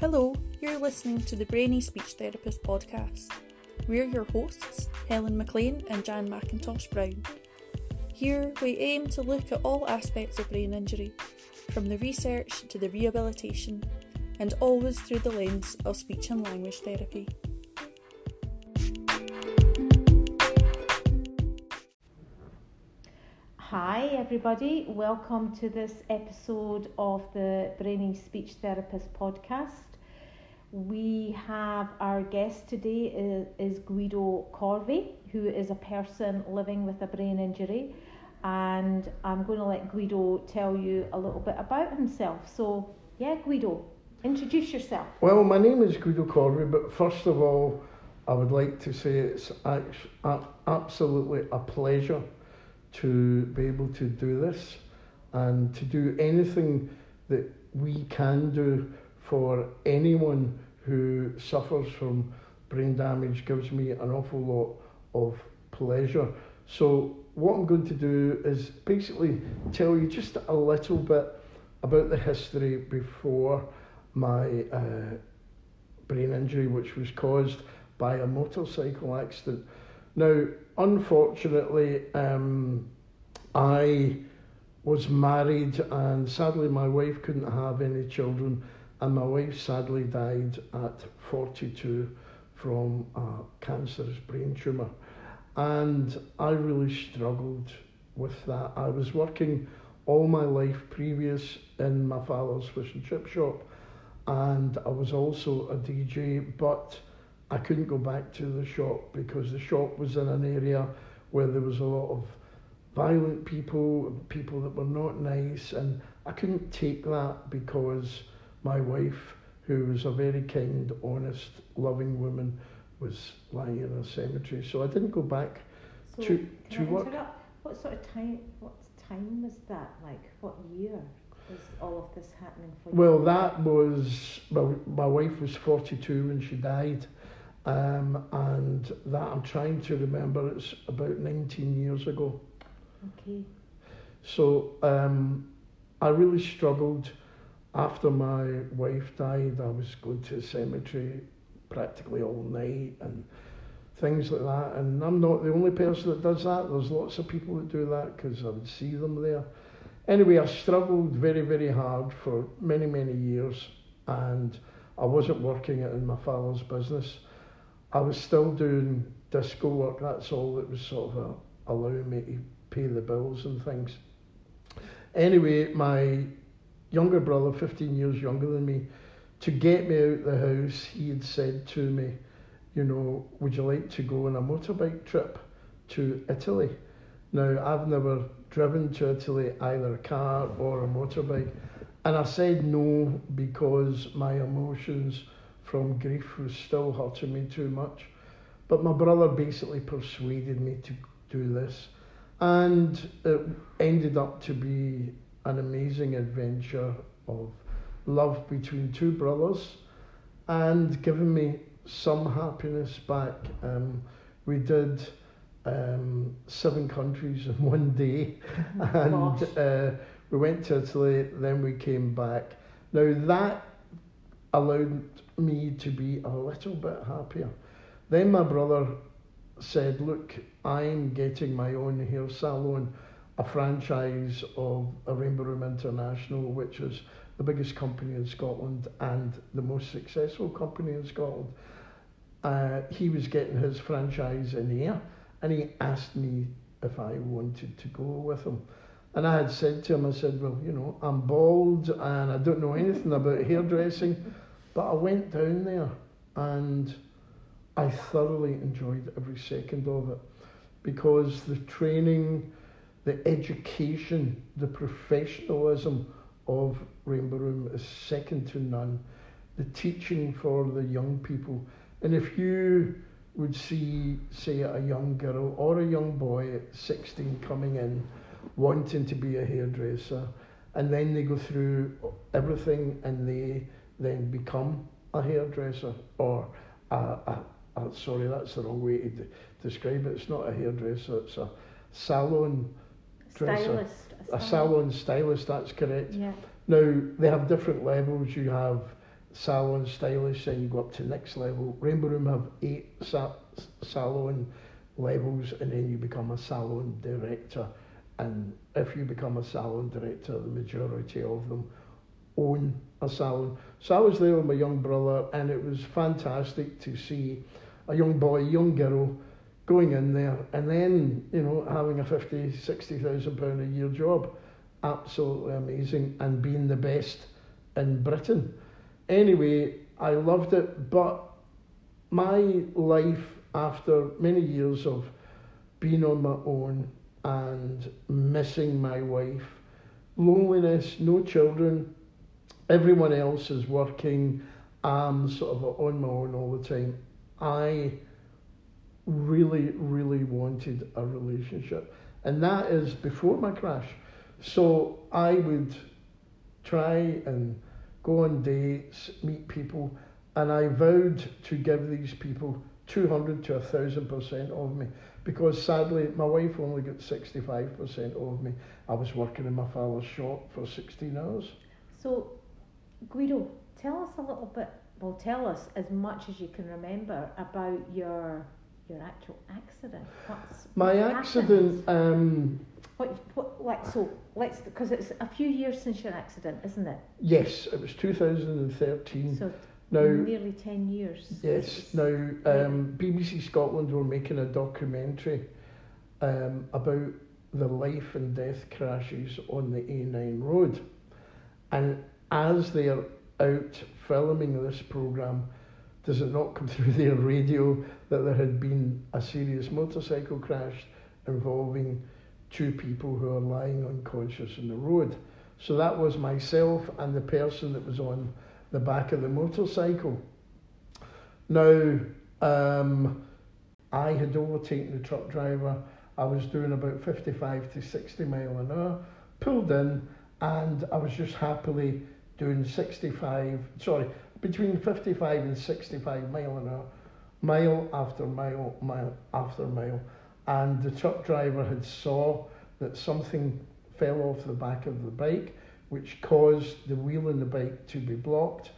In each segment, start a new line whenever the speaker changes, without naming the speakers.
Hello, you're listening to the Brainy Speech Therapist podcast. We're your hosts, Helen McLean and Jan McIntosh Brown. Here, we aim to look at all aspects of brain injury, from the research to the rehabilitation, and always through the lens of speech and language therapy.
Hi, everybody. Welcome to this episode of the Brainy Speech Therapist podcast. We have our guest today is, is Guido Corvi, who is a person living with a brain injury. And I'm going to let Guido tell you a little bit about himself. So, yeah, Guido, introduce yourself.
Well, my name is Guido Corvi, but first of all, I would like to say it's absolutely a pleasure to be able to do this and to do anything that we can do for anyone who suffers from brain damage gives me an awful lot of pleasure. So, what I'm going to do is basically tell you just a little bit about the history before my uh, brain injury, which was caused by a motorcycle accident. Now, unfortunately, um, I was married, and sadly, my wife couldn't have any children, and my wife sadly died at 42 from a cancerous brain tumour. And I really struggled with that. I was working all my life previous in my father's fish and chip shop, and I was also a DJ, but I couldn't go back to the shop because the shop was in an area where there was a lot of violent people, people that were not nice, and I couldn't take that because my wife, who was a very kind, honest, loving woman, was lying in a cemetery. So I didn't go back
So,
to to
I
work.
interrupt? What sort of time? What time was that? Like, what year was all of this happening for you?
Well, that was well, my wife was forty two when she died, um, and that I'm trying to remember. It's about nineteen years ago.
Okay.
So um, I really struggled after my wife died. I was going to the cemetery practically all night and things like that. And I'm not the only person that does that. There's lots of people that do that because I would see them there. Anyway, I struggled very, very hard for many, many years, and I wasn't working it in my father's business. I was still doing disco work. That's all that was sort of uh allowing me to pay the bills and things. Anyway, my younger brother, 15 years younger than me, to get me out the house, he had said to me, you know, would you like to go on a motorbike trip to Italy? Now, I've never driven to Italy, either a car or a motorbike. And I said no because my emotions from grief was still hurting me too much. But my brother basically persuaded me to do this. And it ended up to be an amazing adventure of love between two brothers and giving me some happiness back. Um, we did um, seven countries in one day and uh, we went to Italy, then we came back. Now that allowed me to be a little bit happier. Then my brother said, Look, I'm getting my own hair salon, a franchise of a Rainbow Room International, which is the biggest company in Scotland and the most successful company in Scotland. Uh, he was getting his franchise in Ayr and he asked me if I wanted to go with him. And I had said to him, I said, Well, you know, I'm bald and I don't know anything about hairdressing. But I went down there and I thoroughly enjoyed every second of it because the training, the education, the professionalism of Rainbow Room is second to none. The teaching for the young people. And if you would see, say, a young girl or a young boy at 16 coming in wanting to be a hairdresser, and then they go through everything and they then become a hairdresser or a, a, a sorry, that's the wrong way to de- describe it. It's not a hairdresser, it's a salon dresser.
Stylist.
A salon stylist, that's correct.
Yeah.
Now, they have different levels. You have salon stylist, then you go up to next level. Rainbow Room have eight sa- salon levels, and then you become a salon director. And if you become a salon director, the majority of them own a salon. So I was there with my young brother, and it was fantastic to see a young boy, young girl, going in there, and then you know having a 50, 60,000 pound a year job, absolutely amazing, and being the best in Britain. Anyway, I loved it, but my life after many years of being on my own and missing my wife, loneliness, no children, everyone else is working, I'm sort of on my own all the time. I really, really wanted a relationship, and that is before my crash. So I would try and go on dates, meet people, and I vowed to give these people 200 to 1000% of me because sadly my wife only got 65% of me. I was working in my father's shop for 16 hours.
So, Guido, tell us a little bit, well, tell us as much as you can remember about your your actual accident. What's,
My
what
accident, um,
What, what, like, so, let's, because it's a few years since your accident, isn't it?
yes, it was 2013.
So,
Now,
nearly 10 years.
Yes. Now, um, BBC Scotland were making a documentary um, about the life and death crashes on the A9 road, and as they are out filming this program, does it not come through their radio that there had been a serious motorcycle crash involving two people who are lying unconscious in the road? So that was myself and the person that was on the back of the motorcycle. Now, um, I had overtaken the truck driver. I was doing about 55 to 60 mile an hour, pulled in, and I was just happily doing 65, sorry, between 55 and 65 mile an hour, mile after mile, mile after mile. And the truck driver had saw that something fell off the back of the bike, which caused the wheel in the bike to be blocked.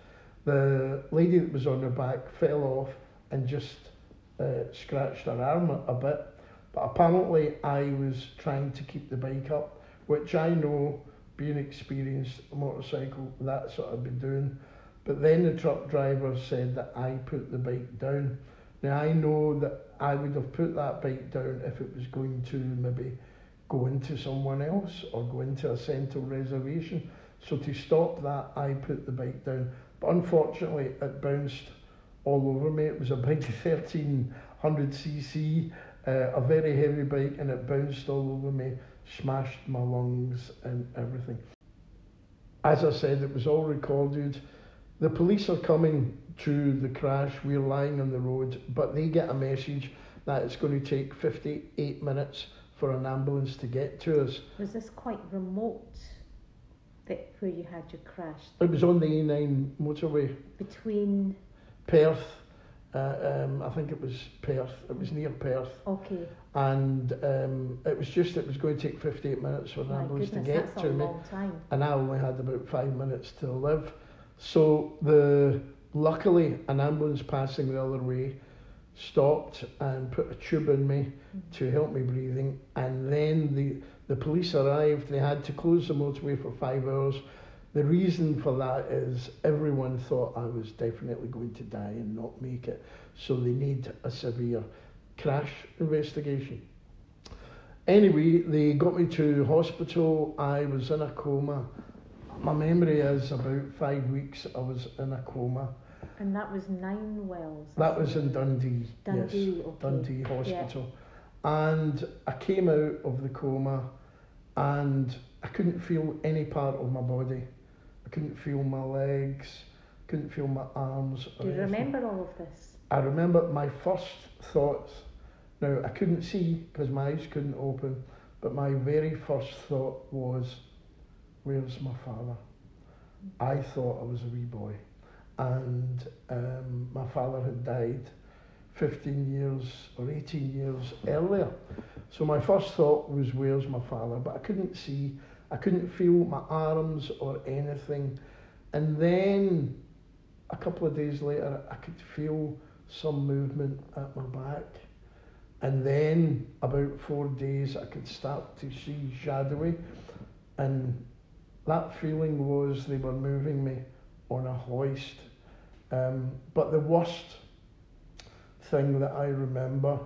The lady that was on her back fell off and just uh, scratched her arm a, a bit. But apparently, I was trying to keep the bike up, which I know, being experienced motorcycle, that's what I've been doing. But then the truck driver said that I put the bike down. Now I know that I would have put that bike down if it was going to maybe go into someone else or go into a central reservation. So to stop that, I put the bike down. But unfortunately, it bounced all over me. It was a big 1300cc, uh, a very heavy bike, and it bounced all over me, smashed my lungs and everything. As I said, it was all recorded. The police are coming to the crash. We're lying on the road, but they get a message that it's going to take 58 minutes for an ambulance to get to us.
Was this quite remote, that where you had your crash?
It was on the A9 motorway,
Between,
Perth. Uh, um, I think it was Perth. It was near Perth,
okay,
and um, it was just it was going to take 58 minutes for an
my
ambulance
goodness,
to get to
a
me.
long time.
and I only had about five minutes to live. So the luckily an ambulance passing the other way stopped and put a tube in me to help me breathing, and then the the police arrived. They had to close the motorway for five hours. The reason for that is everyone thought I was definitely going to die and not make it, so they need a severe crash investigation. Anyway, they got me to hospital. I was in a coma. My memory is about five weeks I was in a coma.
And that was Ninewells.
That was in Dundee.
Dundee,
yes,
okay.
Dundee Hospital. And I came out of the coma and I couldn't feel any part of my body. I couldn't feel my legs, couldn't feel my arms.
Do you
anything.
remember all of this?
I remember my first thoughts. Now, I couldn't see because my eyes couldn't open, but my very first thought was, Where's my father? I thought I was a wee boy, and um, my father had died 15 years or 18 years earlier. So, my first thought was, Where's my father? But I couldn't see, I couldn't feel my arms or anything. And then a couple of days later, I could feel some movement at my back. And then, about four days, I could start to see shadowy. And that feeling was they were moving me on a hoist. Um, but the worst thing that I remember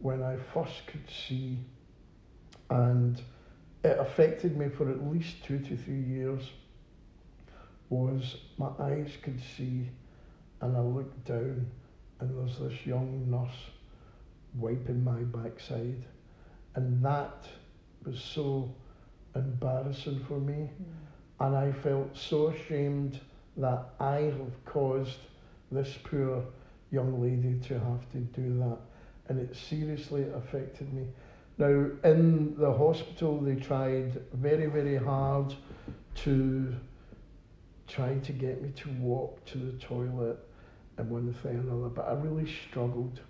when I first could see, and it affected me for at least two to three years, was my eyes could see, and I looked down, and there's this young nurse wiping my backside, and that was so embarrassing for me,
Mm.
and I felt so ashamed that I have caused this poor young lady to have to do that, and it seriously affected me. Now, in the hospital, they tried very, very hard to try to get me to walk to the toilet and one thing and another, but I really struggled.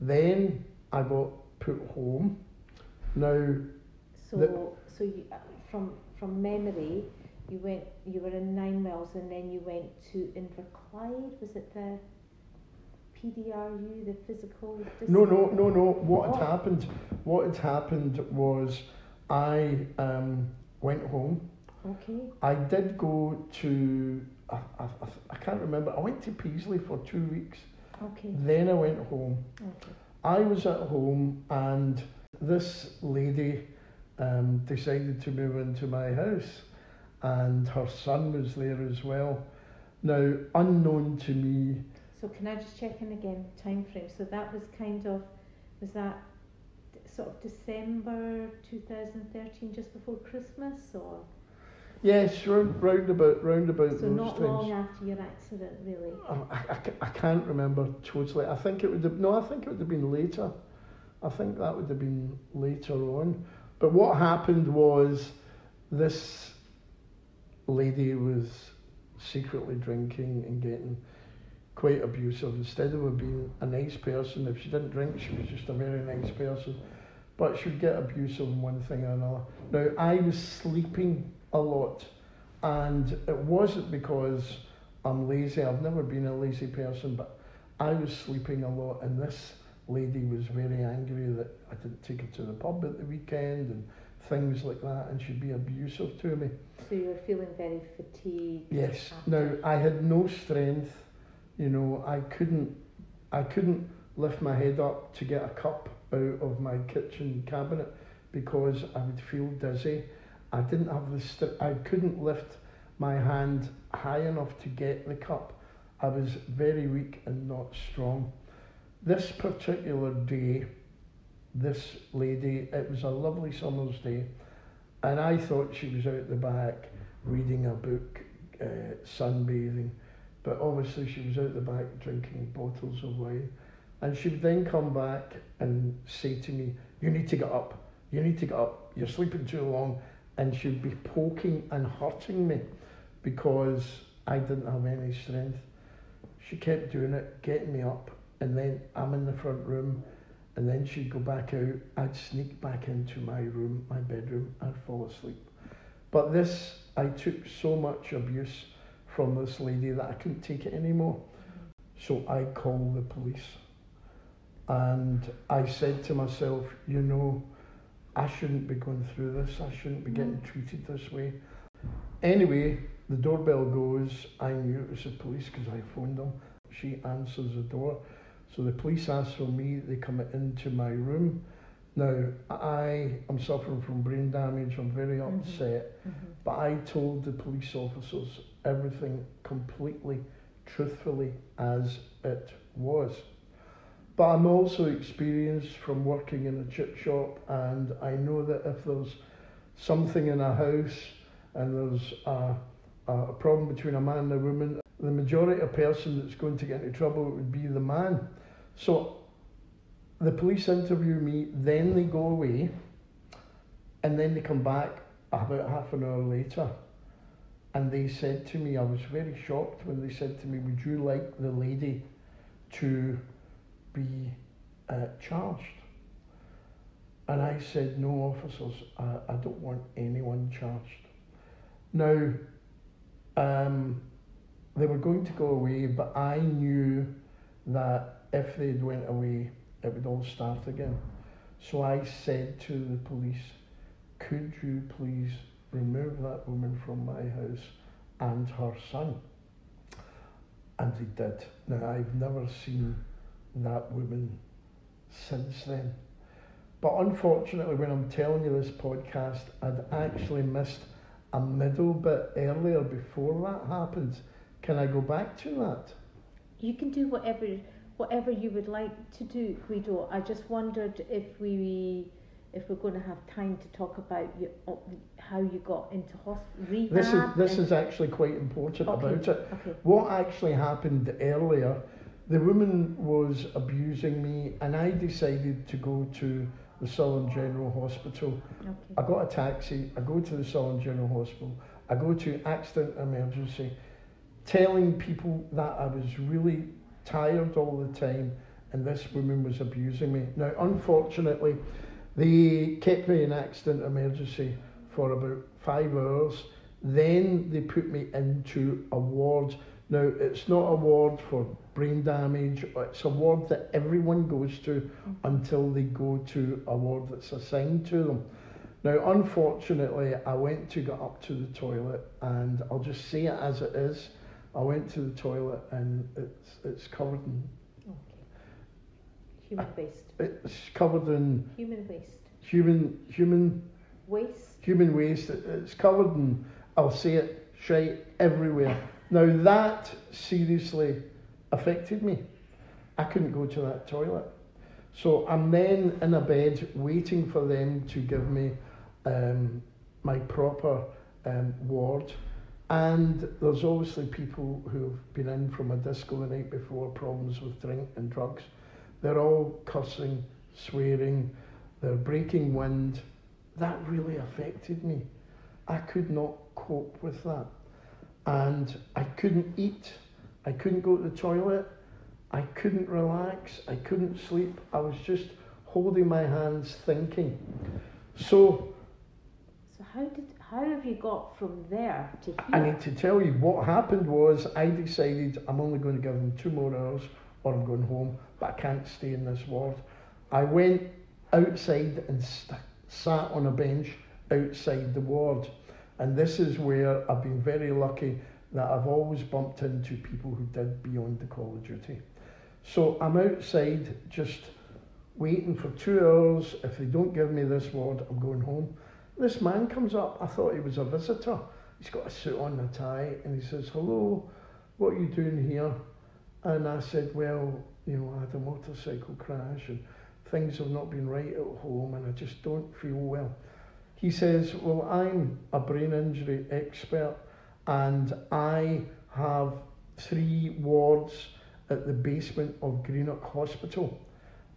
Then I got put home. Now,
So,
The-
so you, uh, from from memory, you went. You were in Ninewells, and then you went to Inverclyde. Was it the PDRU, the physical?
no, no, no, no. What had
Oh.
happened? What had happened was I um, went home.
Okay.
I did go to. I, I, I- I can't remember. I went to Paisley for two weeks.
Okay.
Then I went home.
Okay.
I was at home and this lady um, decided to move into my house and her son was there as well. Now, unknown to me,
So can I just check in again time frame? So that was kind of was that sort of December 2013, just before Christmas, or
yes, round, round about, round about
so not
times.
long after your accident, really.
Um, I, I, I can't remember totally. I think it would have, no, I think it would have been later. I think that would have been later on. But what happened was this lady was secretly drinking and getting quite abusive. Instead of being a nice person, if she didn't drink, she was just a very nice person. But she'd get abusive in one thing or another. Now, I was sleeping a lot, and it wasn't because I'm lazy. I've never been a lazy person, but I was sleeping a lot, and this lady was very angry that I didn't take her to the pub at the weekend and things like that, and she'd be abusive to me.
So you were feeling very fatigued.
Yes.
after.
Now I had no strength. You know, I couldn't, I couldn't lift my head up to get a cup out of my kitchen cabinet because I would feel dizzy. I didn't have the, st- I couldn't lift my hand high enough to get the cup. I was very weak and not strong. This particular day, this lady, it was a lovely summer's day, and I thought she was out the back reading a book, uh, sunbathing, but obviously she was out the back drinking bottles of wine. And she would then come back and say to me, You need to get up, you need to get up, you're sleeping too long. And she'd be poking and hurting me because I didn't have any strength. She kept doing it, getting me up, and then I'm in the front room, and then she'd go back out. I'd sneak back into my room, my bedroom, I'd fall asleep. But this, I took so much abuse from this lady that I couldn't take it anymore. So I called the police. And I said to myself, you know, I shouldn't be going through this. I shouldn't be getting mm. treated this way. Anyway, the doorbell goes. I knew it was the police because I phoned them. She answers the door. So the police asked for me. They come into my room. Now, I am suffering from brain damage. I'm very
Mhm.
upset.
Mhm.
But I told the police officers everything completely, truthfully, as it was. But I'm also experienced from working in a chip shop, and I know that if there's something in a house and there's a, a problem between a man and a woman, the majority of person that's going to get into trouble would be the man. So the police interview me, then they go away, and then they come back about half an hour later. And they said to me, I was very shocked when they said to me, Would you like the lady to be uh, charged? And I said, No, officers, I, I don't want anyone charged. Now, um, they were going to go away, but I knew that if they'd went away, it would all start again. So I said to the police, could you please remove that woman from my house and her son? And they did. Now, I've never seen that woman since then. But unfortunately, when I'm telling you this podcast, I'd actually missed a middle bit earlier before that happened. Can I go back to that?
You can do whatever whatever you would like to do, Guido. I just wondered if we if we're going to have time to talk about you, oh, how you got into hospital rehab.
This is this is actually quite important
Okay,
about it.
okay.
What actually happened earlier, the woman was abusing me, and I decided to go to the Southern General Hospital.
Okay.
I got a taxi, I go to the Southern General Hospital, I go to accident emergency, telling people that I was really tired all the time and this woman was abusing me. Now, unfortunately, they kept me in accident emergency for about five hours. Then they put me into a ward. Now, it's not a ward for brain damage, it's a ward that everyone goes to until they go to a ward that's assigned to them. Now, unfortunately, I went to get up to the toilet, and I'll just say it as it is. I went to the toilet, and it's it's covered in
Okay. Human waste.
it's covered in
Human waste.
human human
Waste.
human waste. It- It's covered in I'll say it shite everywhere. Now that seriously affected me. I couldn't go to that toilet. So I'm then in a bed waiting for them to give me um, my proper um, ward. And there's obviously people who have been in from a disco the night before, problems with drink and drugs. They're all cussing, swearing, they're breaking wind. That really affected me. I could not cope with that. And I couldn't eat, I couldn't go to the toilet, I couldn't relax, I couldn't sleep. I was just holding my hands thinking. So
So how did how have you got from there to here?
I need to tell you what happened was I decided I'm only going to give them two more hours or I'm going home, but I can't stay in this ward. I went outside and st- sat on a bench outside the ward. And this is where I've been very lucky that I've always bumped into people who did beyond the call of duty. So I'm outside just waiting for two hours. If they don't give me this ward, I'm going home. This man comes up. I thought he was a visitor. He's got a suit on a tie, and he says, "Hello, what are you doing here?" And I said, "Well, you know, I had a motorcycle crash, and things have not been right at home, and I just don't feel well." He says, "Well, I'm a brain injury expert, and I have three wards at the basement of Greenock Hospital.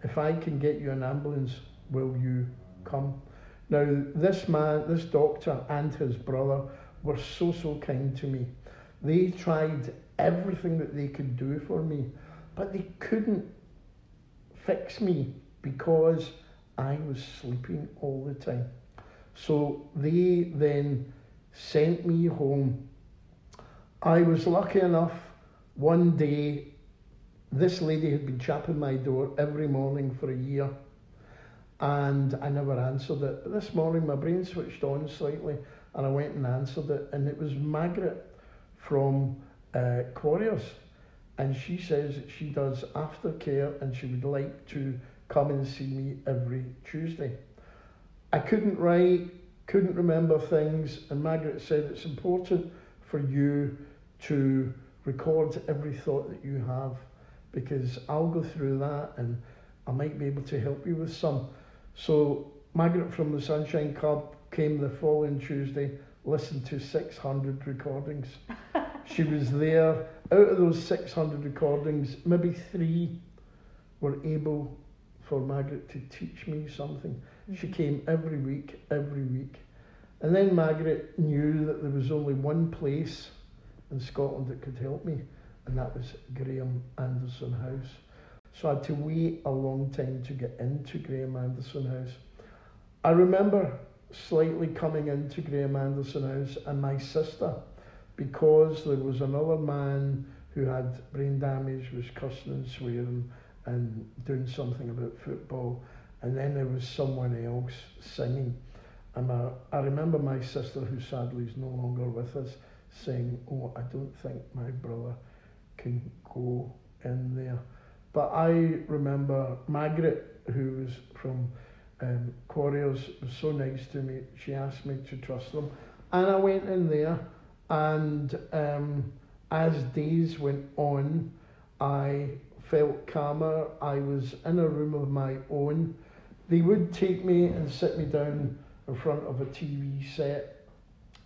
If I can get you an ambulance, will you come?" Now, this man, this doctor, and his brother were so, so kind to me. They tried everything that they could do for me, but they couldn't fix me because I was sleeping all the time. So they then sent me home. I was lucky enough one day, this lady had been chapping my door every morning for a year and I never answered it. This morning my brain switched on slightly and I went and answered it and it was Margaret from uh, Quarriers and she says that she does aftercare and she would like to come and see me every Tuesday. I couldn't write, couldn't remember things and Margaret said it's important for you to record every thought that you have because I'll go through that and I might be able to help you with some. So Margaret from the Sunshine Club came the following Tuesday, listened to 600 recordings. she was there. Out of those 600 recordings, maybe three were able for Margaret to teach me something. She mm-hmm. came every week, every week. And then Margaret knew that there was only one place in Scotland that could help me, and that was Graham Anderson House. So I had to wait a long time to get into Graham Anderson House. I remember slightly coming into Graham Anderson House, and my sister because there was another man who had brain damage, was cussing and swearing and doing something about football, and then there was someone else singing. And I remember my sister, who sadly is no longer with us, saying, "Oh, I don't think my brother can go in there." But I remember Margaret, who was from um, Quarriers, was so nice to me. She asked me to trust them, and I went in there. And um, as days went on, I felt calmer. I was in a room of my own. They would take me and sit me down in front of a TV set,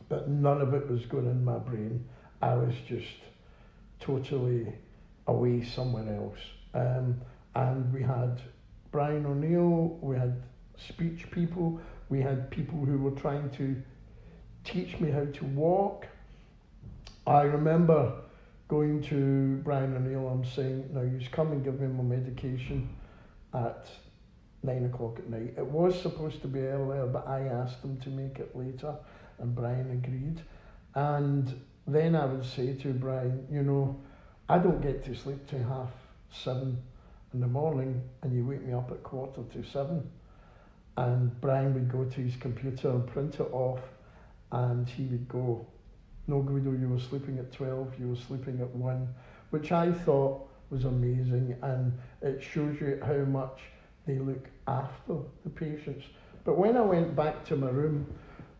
but none of it was going in my brain. I was just totally away somewhere else. Um, and we had Brian O'Neill, we had speech people, we had people who were trying to teach me how to walk. I remember going to Brian O'Neill and saying, now you come and give me my medication at nine o'clock at night. It was supposed to be earlier, but I asked them to make it later, and Brian agreed. And then I would say to Brian, you know, I don't get to sleep till half seven in the morning, and you wake me up at quarter to seven. And Brian would go to his computer and print it off, and he would go, No, Guido, you were sleeping at 12, you were sleeping at 1, which I thought was amazing, and it shows you how much they look after the patients. But when I went back to my room,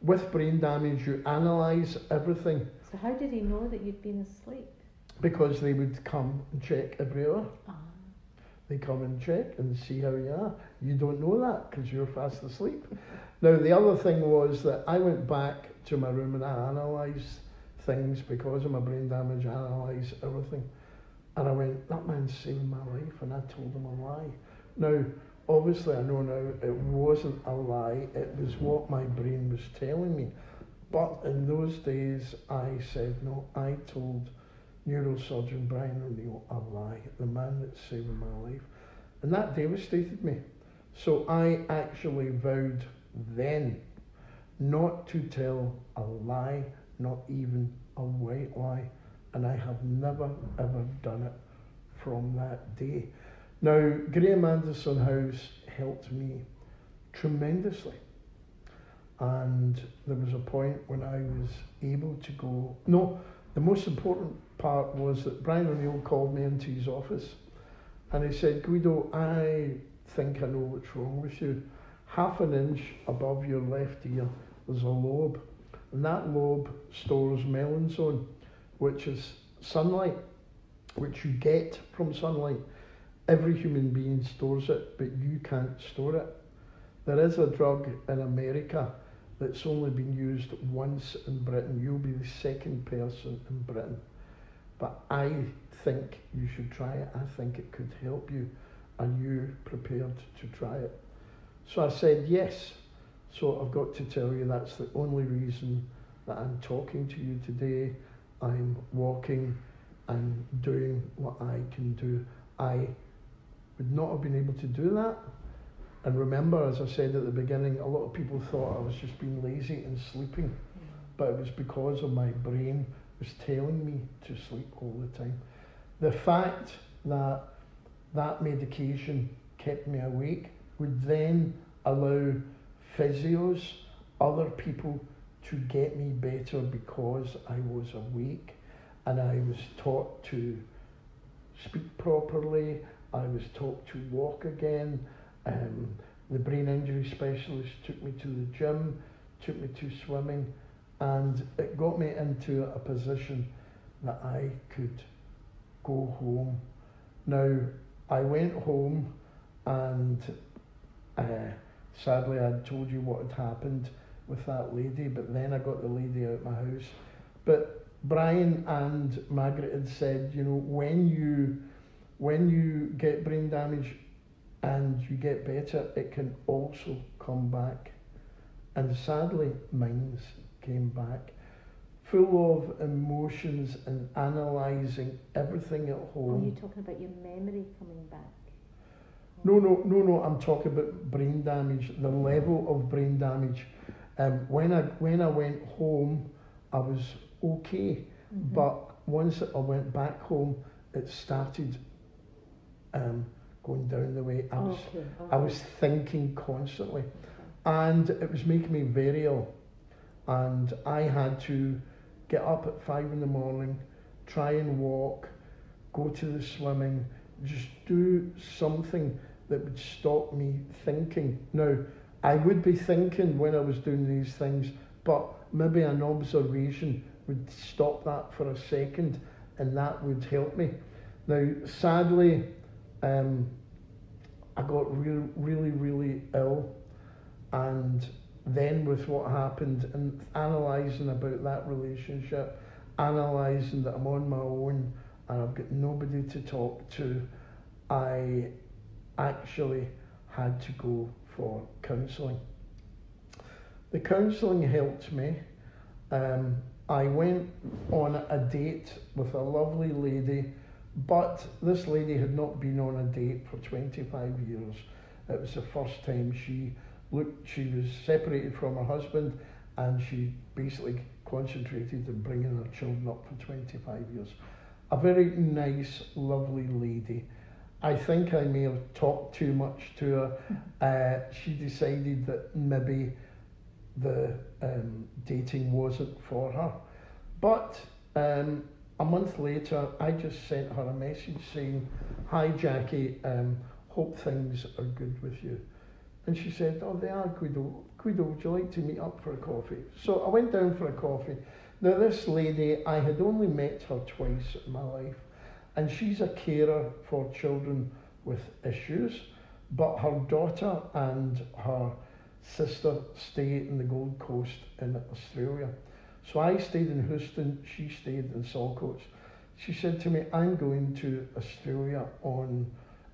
with brain damage, you analyse everything.
So how did he know that you'd been asleep?
Because they would come and check every hour.
Ah.
They come and check and see how you are. You don't know that because you're fast asleep. Now, the other thing was that I went back to my room and I analysed things because of my brain damage, I analysed everything. And I went, that man's saving my life. And I told him a lie. Now, obviously, I know now it wasn't a lie, it was what my brain was telling me. But in those days, I said, no, I told neurosurgeon Brian O'Neill the man that's saving my life. And that devastated me. So I actually vowed then not to tell a lie, not even a white lie. And I have never ever done it from that day. Now, Graham Anderson House helped me tremendously. And there was a point when I was able to go. No, the most important part was that Brian O'Neill called me into his office and he said, Guido, I think I know what's wrong with you. Half an inch above your left ear, there's a lobe, and that lobe stores melanzone, which is sunlight, which you get from sunlight. Every human being stores it, but you can't store it. There is a drug in America that's only been used once in Britain. You'll be the second person in Britain. But I think you should try it. I think it could help you. Are you prepared to try it? So I said yes. So I've got to tell you that's the only reason that I'm talking to you today. I'm walking and doing what I can do. I would not have been able to do that. And remember, as I said at the beginning, a lot of people thought I was just being lazy and sleeping, but it was because of my brain was telling me to sleep all the time. The fact that that medication kept me awake would then allow physios, other people, to get me better because I was awake and I was taught to speak properly, I was taught to walk again. Um, the brain injury specialist took me to the gym, took me to swimming, and it got me into a position that I could go home. Now, I went home and uh, sadly I'd told you what had happened with that lady, but then I got the lady out my house. But Brian and Margaret had said, you know, when you when you get brain damage and you get better, it can also come back. And sadly, mine's came back full of emotions and analysing everything at home.
Are you talking about your memory coming back?
No, no, no, no. I'm talking about brain damage. The level of brain damage. Um, when I when I went home, I was okay. Mm-hmm. But once I went back home, it started um, going down the way. I was, okay. Okay. I was thinking constantly, and it was making me very ill. And I had to get up at five in the morning, try and walk, go to the swimming, just do something that would stop me thinking. Now, I would be thinking when I was doing these things, but maybe an observation would stop that for a second and that would help me. Now, sadly, um, I got re- really, really ill, and then with what happened and analysing about that relationship, analysing that I'm on my own and I've got nobody to talk to, I actually had to go for counselling. The counselling helped me. Um, I went on a date with a lovely lady, but this lady had not been on a date for 25 years. It was the first time she looked, she was separated from her husband and she basically concentrated on bringing her children up for 25 years. A very nice, lovely lady. I think I may have talked too much to her. Uh, she decided that maybe the um, dating wasn't for her. But um, a month later, I just sent her a message saying, Hi Jackie, um, hope things are good with you. And she said, Oh, they are, Guido. Oh, Guido, oh, would you like to meet up for a coffee? So I went down for a coffee. Now, this lady, I had only met her twice in my life, and she's a carer for children with issues, but her daughter and her sister stay in the Gold Coast in Australia. So I stayed in Houston, she stayed in Saltcoats. She said to me, I'm going to Australia on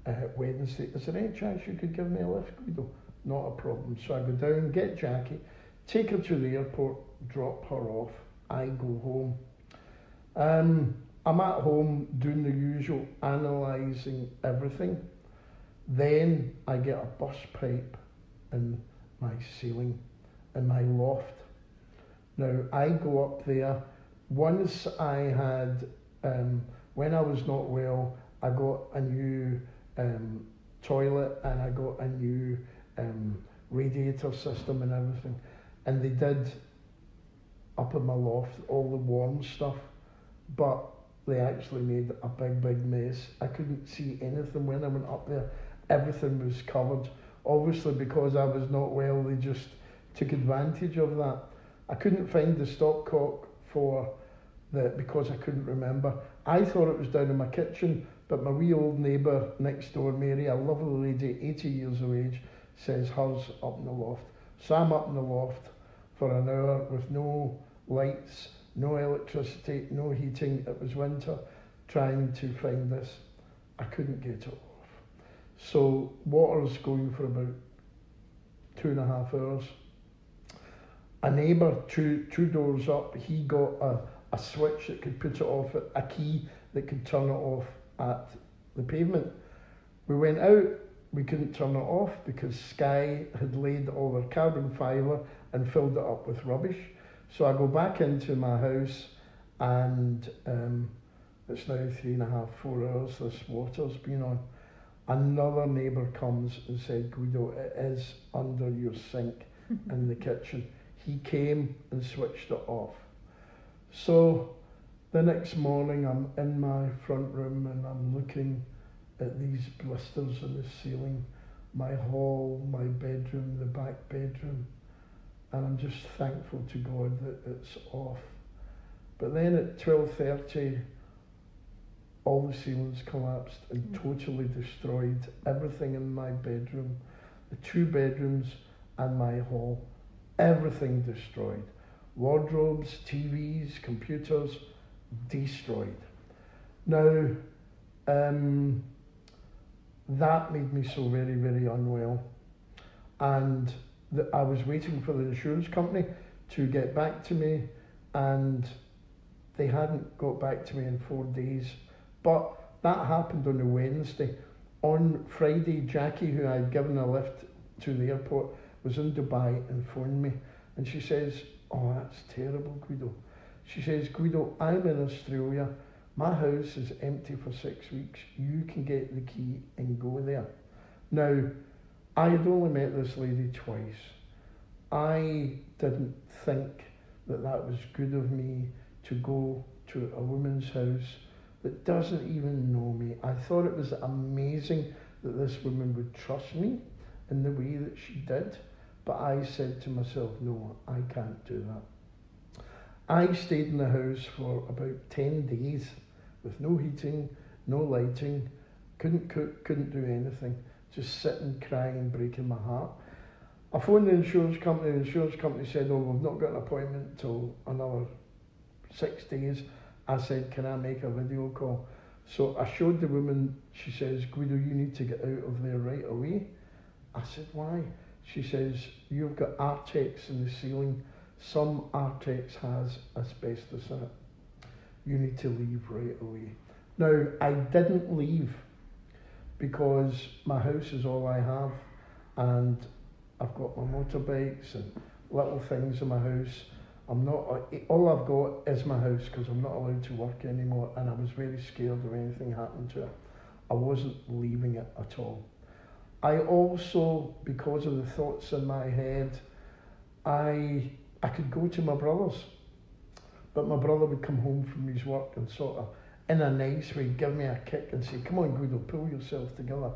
uh, Wednesday. Is there any chance you could give me a lift, Guido? Not a problem. So I go down, get Jackie, take her to the airport, drop her off. I go home. Um, I'm at home doing the usual, analysing everything. Then I get a bus pipe in my ceiling, in my loft. Now I go up there. Once I had, um, when I was not well, I got a new um, toilet and I got a new um, radiator system and everything. And they did up in my loft all the warm stuff, but they actually made a big, big mess. I couldn't see anything when I went up there. Everything was covered. Obviously, because I was not well, they just took advantage of that. I couldn't find the stopcock for the because I couldn't remember. I thought it was down in my kitchen, but my wee old neighbour next door, Mary, a lovely lady, 80 years of age, says hers up in the loft. So I'm up in the loft for an hour with no lights, no electricity, no heating. It was winter, trying to find this. I couldn't get it off. So water's going for about two and a half hours a neighbour two two doors up, he got a, a switch that could put it off, a key that could turn it off at the pavement. We went out, we couldn't turn it off because Sky had laid all their carbon fibre and filled it up with rubbish. So I go back into my house and um, it's now three and a half, four hours this water's been on. Another neighbour comes and said, Guido, it is under your sink in the kitchen he came and switched it off. So the next morning, I'm in my front room and I'm looking at these blisters in the ceiling, my hall, my bedroom, the back bedroom, and I'm just thankful to God that it's off. But then at 12:30, all the ceilings collapsed and mm. totally destroyed everything in my bedroom, the two bedrooms and my hall everything destroyed. Wardrobes, TVs, computers, destroyed. Now, um, that made me so very, very unwell. And the, I was waiting for the insurance company to get back to me, and they hadn't got back to me in four days. But that happened on a Wednesday. On Friday, Jackie, who I'd given a lift to the airport, was in Dubai and phoned me and she says, Oh, that's terrible, Guido. She says, Guido, I'm in Australia. My house is empty for six weeks. You can get the key and go there. Now, I had only met this lady twice. I didn't think that that was good of me to go to a woman's house that doesn't even know me. I thought it was amazing that this woman would trust me in the way that she did, but I said to myself, no, I can't do that. I stayed in the house for about 10 days with no heating, no lighting, couldn't cook, couldn't do anything, just sitting, crying, breaking my heart. I phoned the insurance company, the insurance company said, oh, we've not got an appointment till another six days. I said, can I make a video call? So I showed the woman, she says, Guido, you need to get out of there right away. I said, why? She says, you've got Artex in the ceiling. Some Artex has asbestos in it. You need to leave right away. Now, I didn't leave because my house is all I have and I've got my motorbikes and little things in my house. I'm not, all I've got is my house because I'm not allowed to work anymore and I was very scared of anything happening to it. I wasn't leaving it at all. I also, because of the thoughts in my head, I I could go to my brother's, but my brother would come home from his work and sort of, in a nice way, give me a kick and say, "Come on, Guido, pull yourself together."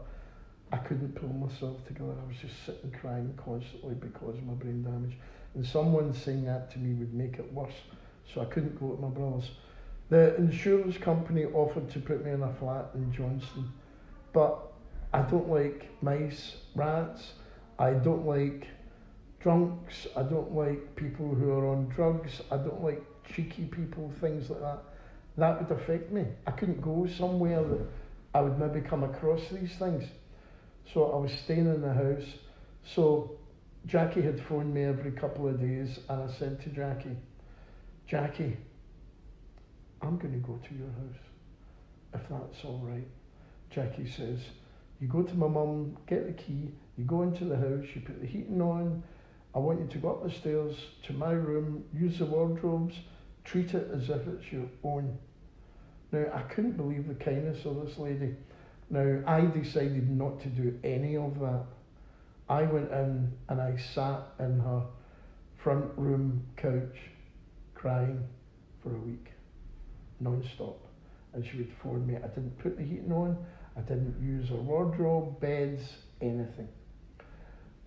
I couldn't pull myself together. I was just sitting crying constantly because of my brain damage, and someone saying that to me would make it worse. So I couldn't go to my brother's. The insurance company offered to put me in a flat in Johnstone, but I don't like mice, rats. I don't like drunks. I don't like people who are on drugs. I don't like cheeky people, things like that. That would affect me. I couldn't go somewhere that I would maybe come across these things. So I was staying in the house. So Jackie had phoned me every couple of days, and I said to Jackie, Jackie, I'm going to go to your house, if that's all right. Jackie says, you go to my mum, get the key, you go into the house, you put the heating on. I want you to go up the stairs to my room, use the wardrobes, treat it as if it's your own. Now, I couldn't believe the kindness of this lady. Now, I decided not to do any of that. I went in and I sat in her front room couch crying for a week, non stop. And she would phone me. I didn't put the heating on. I didn't use her wardrobe, beds, anything.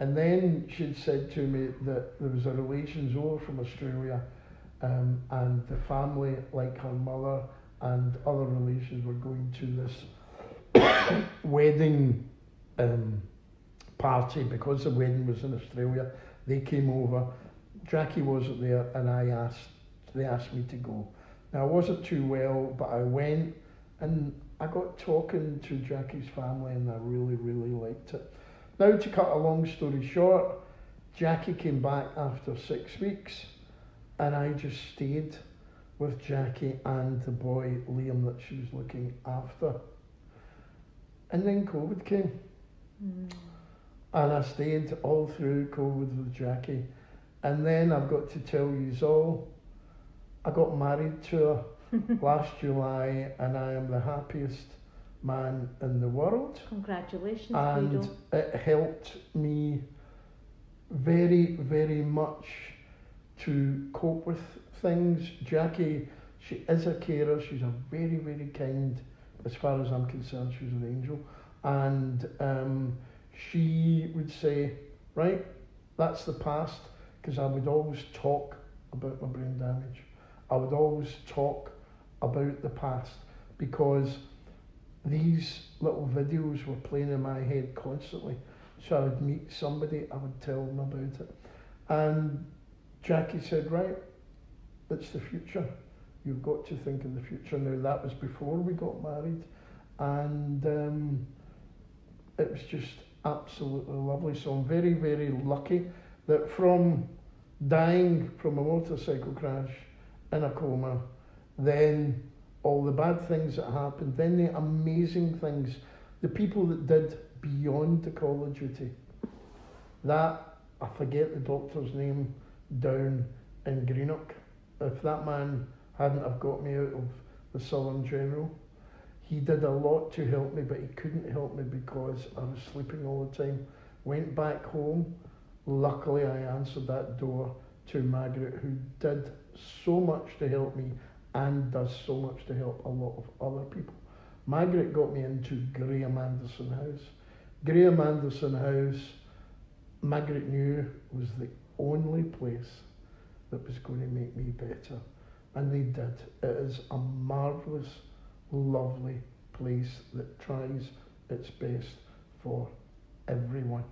And then she'd said to me that there was a relations over from Australia um, and the family, like her mother and other relations, were going to this wedding um, party because the wedding was in Australia. They came over. Jackie wasn't there, and I asked. They asked me to go. Now I wasn't too well, but I went, and I got talking to Jackie's family and I really, really liked it. Now, to cut a long story short, Jackie came back after six weeks and I just stayed with Jackie and the boy Liam that she was looking after. And then COVID came. Mm. And I stayed all through COVID with Jackie. And then I've got to tell you all, I got married to her last July, and I am the happiest man in the world.
Congratulations,
and
Guido.
it helped me very, very much to cope with things. Jackie, she is a carer. She's a very, very kind, as far as I'm concerned. She's an angel, and um, she would say, "Right, that's the past," because I would always talk about my brain damage. I would always talk about the past because these little videos were playing in my head constantly. So I would meet somebody, I would tell them about it. And Jackie said, Right, it's the future. You've got to think in the future. Now, that was before we got married. And um, it was just absolutely lovely. So I'm very, very lucky that from dying from a motorcycle crash in a coma then all the bad things that happened, then the amazing things, the people that did beyond the call of duty. That, I forget the doctor's name, down in Greenock. if that man hadn't have got me out of the Southern General, he did a lot to help me, but he couldn't help me because I was sleeping all the time. Went back home. Luckily, I answered that door to Margaret, who did so much to help me and does so much to help a lot of other people. Margaret got me into Graham Anderson House. Graham Anderson House, Margaret knew was the only place that was going to make me better. And they did. It is a marvellous, lovely place that tries its best for everyone.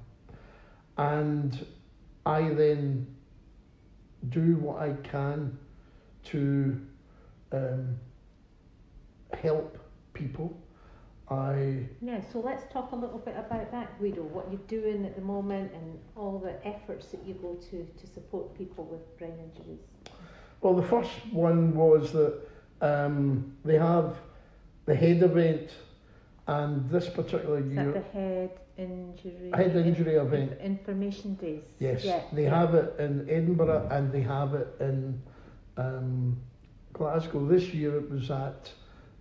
And I then do what I can to um, help people. I
Yeah, so let's talk a little bit about that, Guido, what you're doing at the moment and all the efforts that you go to to support people with brain injuries.
well, the first one was that um, they have the head event, and this particular
Is
year,
the head injury?
head injury
in-
event.
information days.
Yes,
Yeah,
they
yeah.
have it in Edinburgh and they have it in um, Glasgow. This year it was at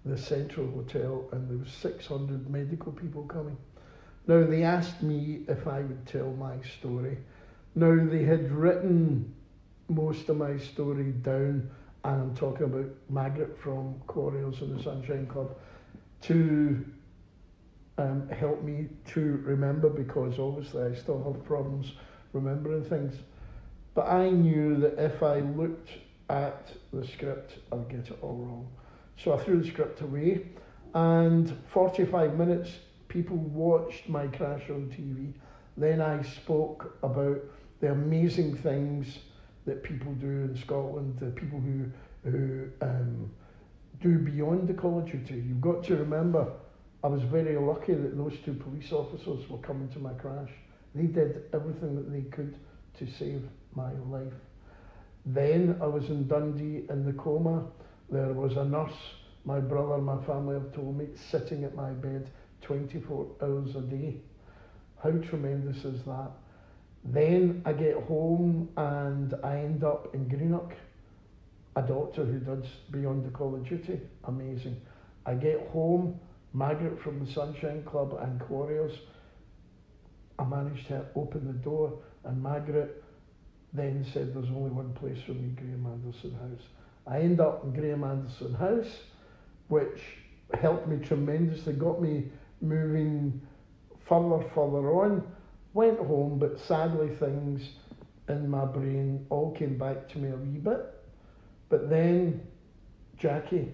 the Central Hotel and there was 600 medical people coming. Now they asked me if I would tell my story. Now they had written most of my story down and I'm talking about Margaret from Quarriers and the Sunshine Club to um, help me to remember because obviously I still have problems remembering things. But I knew that if I looked at the script, I'd get it all wrong. So I threw the script away, and 45 minutes people watched my crash on TV. Then I spoke about the amazing things that people do in Scotland, the people who who um, do beyond the call of duty. You've got to remember, I was very lucky that those two police officers were coming to my crash. They did everything that they could to save my life. Then I was in Dundee in the coma. There was a nurse, my brother my family have told me, sitting at my bed 24 hours a day. How tremendous is that? Then I get home and I end up in Greenock, a doctor who does Beyond the Call of Duty. Amazing. I get home, Margaret from the Sunshine Club and Quarriers. I managed to open the door, and Margaret then said there's only one place for me, Graham Anderson House. I end up in Graham Anderson House, which helped me tremendously, got me moving further, further on. Went home, but sadly things in my brain all came back to me a wee bit. But then Jackie,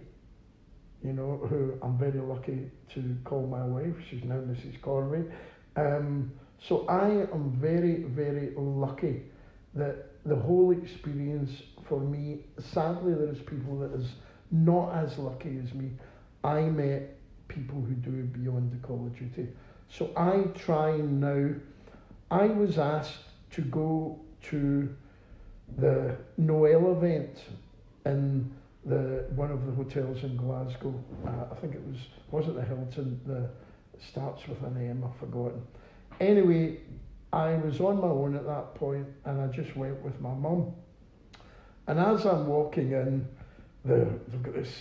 you know, who I'm very lucky to call my wife, she's now Mrs. Corvi. Um, so I am very, very lucky that the whole experience for me, sadly there is people that is not as lucky as me. I met people who do beyond the call of duty. So I try now, I was asked to go to the Noel event in the one of the hotels in Glasgow. Uh, I think it was wasn't the Hilton. The starts with an M. I've forgotten. Anyway, I was on my own at that point, and I just went with my mum. And as I'm walking in, the, they've got this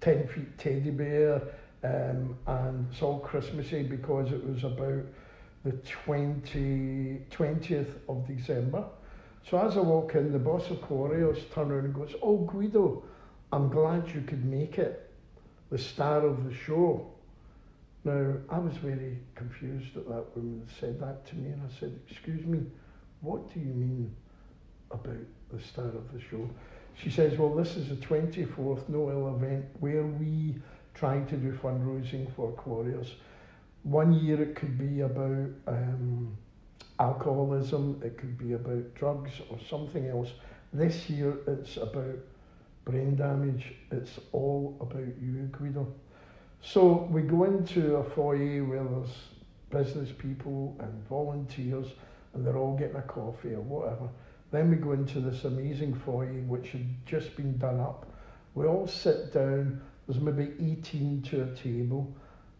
ten feet teddy bear, um, and it's all Christmassy because it was about the 20, 20th of December. So as I walk in, the boss of Quarriers turns around and goes, Oh, Guido, I'm glad you could make it, the star of the show. Now, I was very confused that that woman said that to me, and I said, Excuse me, what do you mean about the star of the show? She says, Well, this is the 24th Noel event where we try to do fundraising for Quarriers. One year it could be about um, alcoholism, it could be about drugs or something else. This year it's about brain damage, it's all about you, Guido. So we go into a foyer where there's business people and volunteers and they're all getting a coffee or whatever. Then we go into this amazing foyer which had just been done up. We all sit down, there's maybe 18 to a table,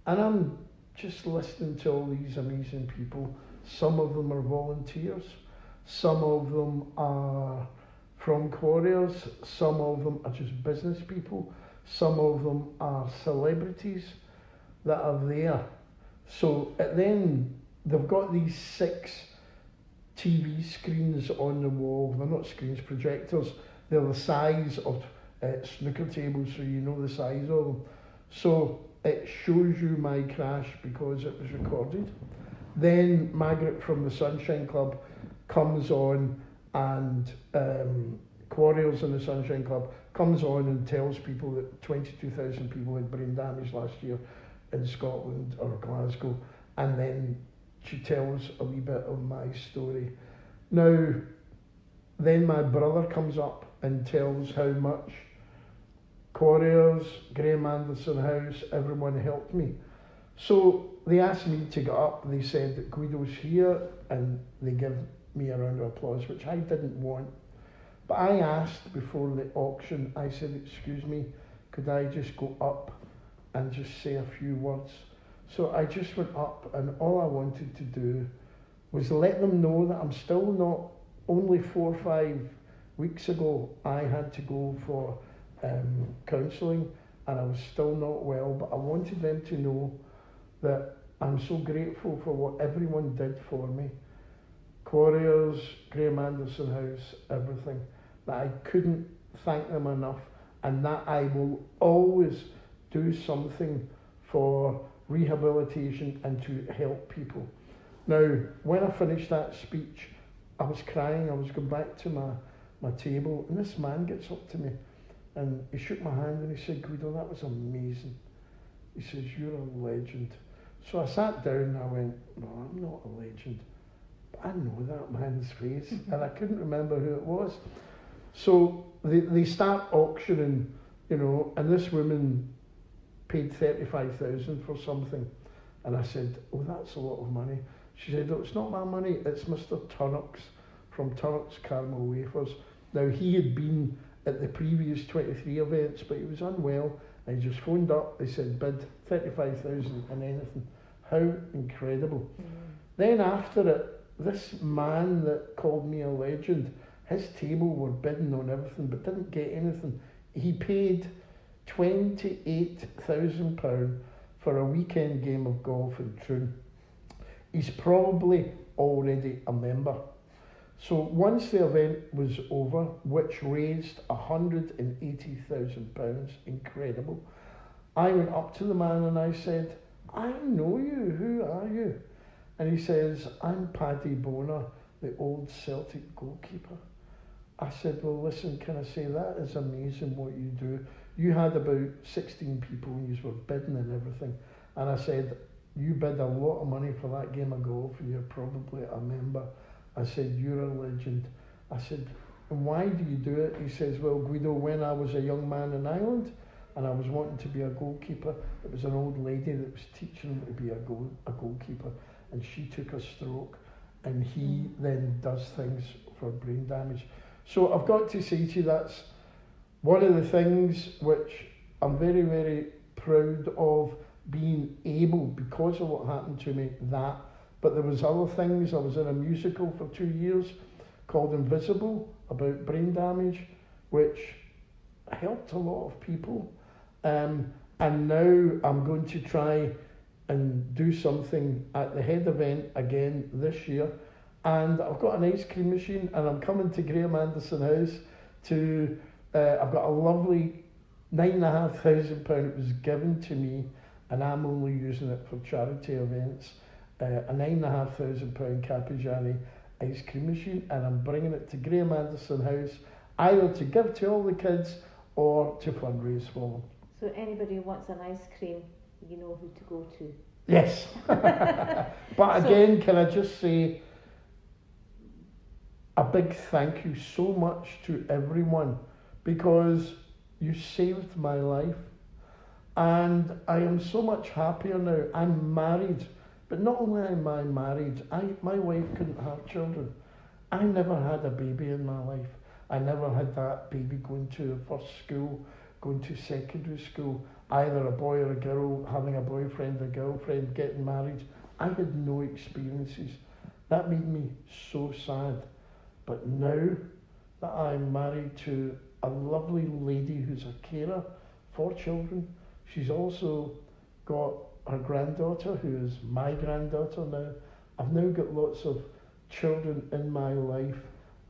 and I'm just listening to all these amazing people. Some of them are volunteers, some of them are from Quarriers. Some of them are just business people. Some of them are celebrities that are there. So at then they've got these six TV screens on the wall. They're not screens, projectors. They're the size of uh, snooker tables, so you know the size of them. So it shows you my crash because it was recorded. Then Margaret from the Sunshine Club comes on and um, Quarriers in the Sunshine Club comes on and tells people that 22,000 people had brain damage last year in Scotland or Glasgow. And then she tells a wee bit of my story. Now, then my brother comes up and tells how much Quarriers, Graham Anderson House, everyone helped me. So they asked me to get up. They said that Guido's here, and they give me a round of applause, which I didn't want. But I asked before the auction, I said, Excuse me, could I just go up and just say a few words? So I just went up, and all I wanted to do was let them know that I'm still not, only four or five weeks ago, I had to go for um, counselling and I was still not well, but I wanted them to know that I'm so grateful for what everyone did for me. Quarriers, Graham Anderson House, everything. That I couldn't thank them enough and that I will always do something for rehabilitation and to help people. Now, when I finished that speech, I was crying, I was going back to my, my table, and this man gets up to me and he shook my hand and he said, Guido, that was amazing. He says, You're a legend. So I sat down and I went, No, I'm not a legend. But I know that man's face. and I couldn't remember who it was. So they, they start auctioning, you know, and this woman paid 35000 for something. And I said, Oh, that's a lot of money. She said, no, it's not my money, it's Mr. Tunnock's from Tunnock's Caramel Wafers. Now, he had been at the previous 23 events, but he was unwell and he just phoned up. They said, bid 35,000 and anything. How incredible. Mm. Then after it, this man that called me a legend, his table were bidding on everything but didn't get anything. He paid £28,000 for a weekend game of golf in Troon. He's probably already a member. So once the event was over, which raised £180,000, incredible, I went up to the man and I said, I know you, who are you? And he says, I'm Paddy Bonner, the old Celtic goalkeeper. I said, well, listen, can I say that is amazing what you do. You had about 16 people and you were bidding and everything. And I said, you bid a lot of money for that game of golf and you're probably a member. I said, You're a legend. I said, And why do you do it? He says, Well, Guido, when I was a young man in Ireland and I was wanting to be a goalkeeper, it was an old lady that was teaching him to be a, goal, a goalkeeper, and she took a stroke, and he mm. then does things for brain damage. So I've got to say to you, that's one of the things which I'm very, very proud of being able, because of what happened to me, that but there was other things. I was in a musical for two years called Invisible about brain damage, which helped a lot of people. Um, and now I'm going to try and do something at the head event again this year. And I've got an ice cream machine, and I'm coming to Graham Anderson House to. Uh, I've got a lovely nine and a half thousand pound. It was given to me, and I'm only using it for charity events uh, a nine and a half thousand pound Carpigiani ice cream machine and I'm bringing it to Graham Anderson House either to give to all the kids or to fundraise for them.
So anybody who wants an ice cream, you know who to go to.
Yes. but again, can I just say a big thank you so much to everyone because you saved my life and I am so much happier now. I'm married but not only am I married, I, my wife couldn't have children. I never had a baby in my life. I never had that baby going to first school, going to secondary school, either a boy or a girl, having a boyfriend, a girlfriend, getting married. I had no experiences. That made me so sad. But now that I'm married to a lovely lady who's a carer for children. She's also got her granddaughter, who is my granddaughter now. I've now got lots of children in my life,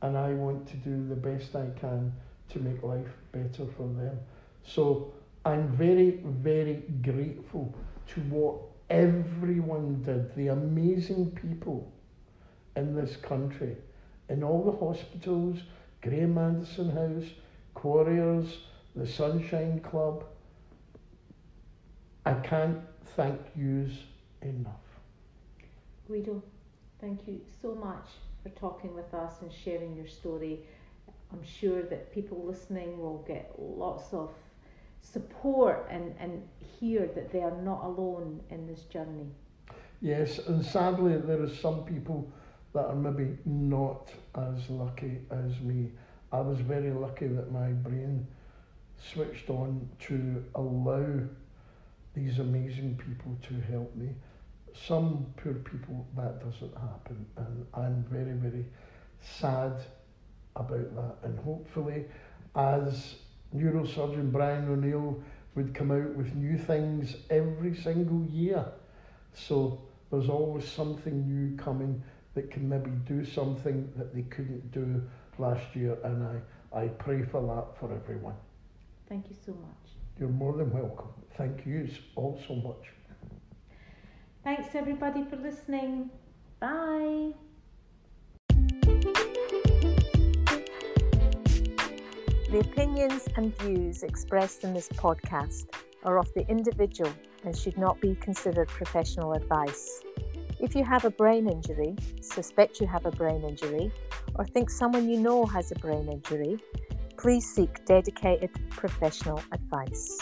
and I want to do the best I can to make life better for them. So I'm very, very grateful to what everyone did, the amazing people in this country, in all the hospitals, Graham Anderson House, Quarriers, the Sunshine Club. I can't thank yous enough.
Guido, thank you so much for talking with us and sharing your story. I'm sure that people listening will get lots of support and, and hear that they are not alone in this journey.
Yes, and sadly, there are some people that are maybe not as lucky as me. I was very lucky that my brain switched on to allow these amazing people to help me. Some poor people that doesn't happen, and I'm very, very sad about that. And hopefully, as neurosurgeon Brian O'Neill would come out with new things every single year, so there's always something new coming that can maybe do something that they couldn't do last year, and I, I pray for that for everyone.
Thank you so much.
You're more than welcome. Thank you all so much.
Thanks everybody for listening. Bye.
The opinions and views expressed in this podcast are of the individual and should not be considered professional advice. If you have a brain injury, suspect you have a brain injury, or think someone you know has a brain injury, please seek dedicated professional advice.